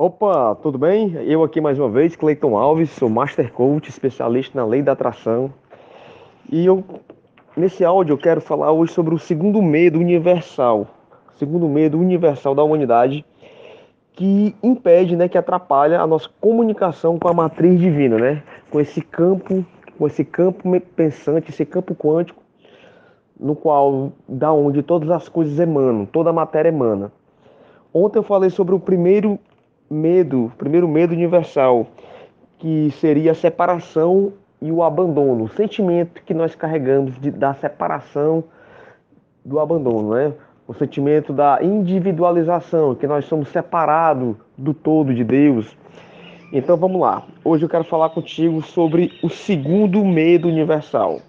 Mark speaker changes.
Speaker 1: Opa, tudo bem? Eu aqui mais uma vez, Cleiton Alves, sou Master Coach, especialista na lei da atração. E eu, nesse áudio, eu quero falar hoje sobre o segundo medo universal, segundo medo universal da humanidade, que impede, né, que atrapalha a nossa comunicação com a matriz divina, né? Com esse campo, com esse campo pensante, esse campo quântico, no qual, da onde todas as coisas emanam, toda a matéria emana. Ontem eu falei sobre o primeiro medo, primeiro medo universal, que seria a separação e o abandono, o sentimento que nós carregamos de, da separação do abandono, né? O sentimento da individualização, que nós somos separados do todo de Deus. Então vamos lá. Hoje eu quero falar contigo sobre o segundo medo universal.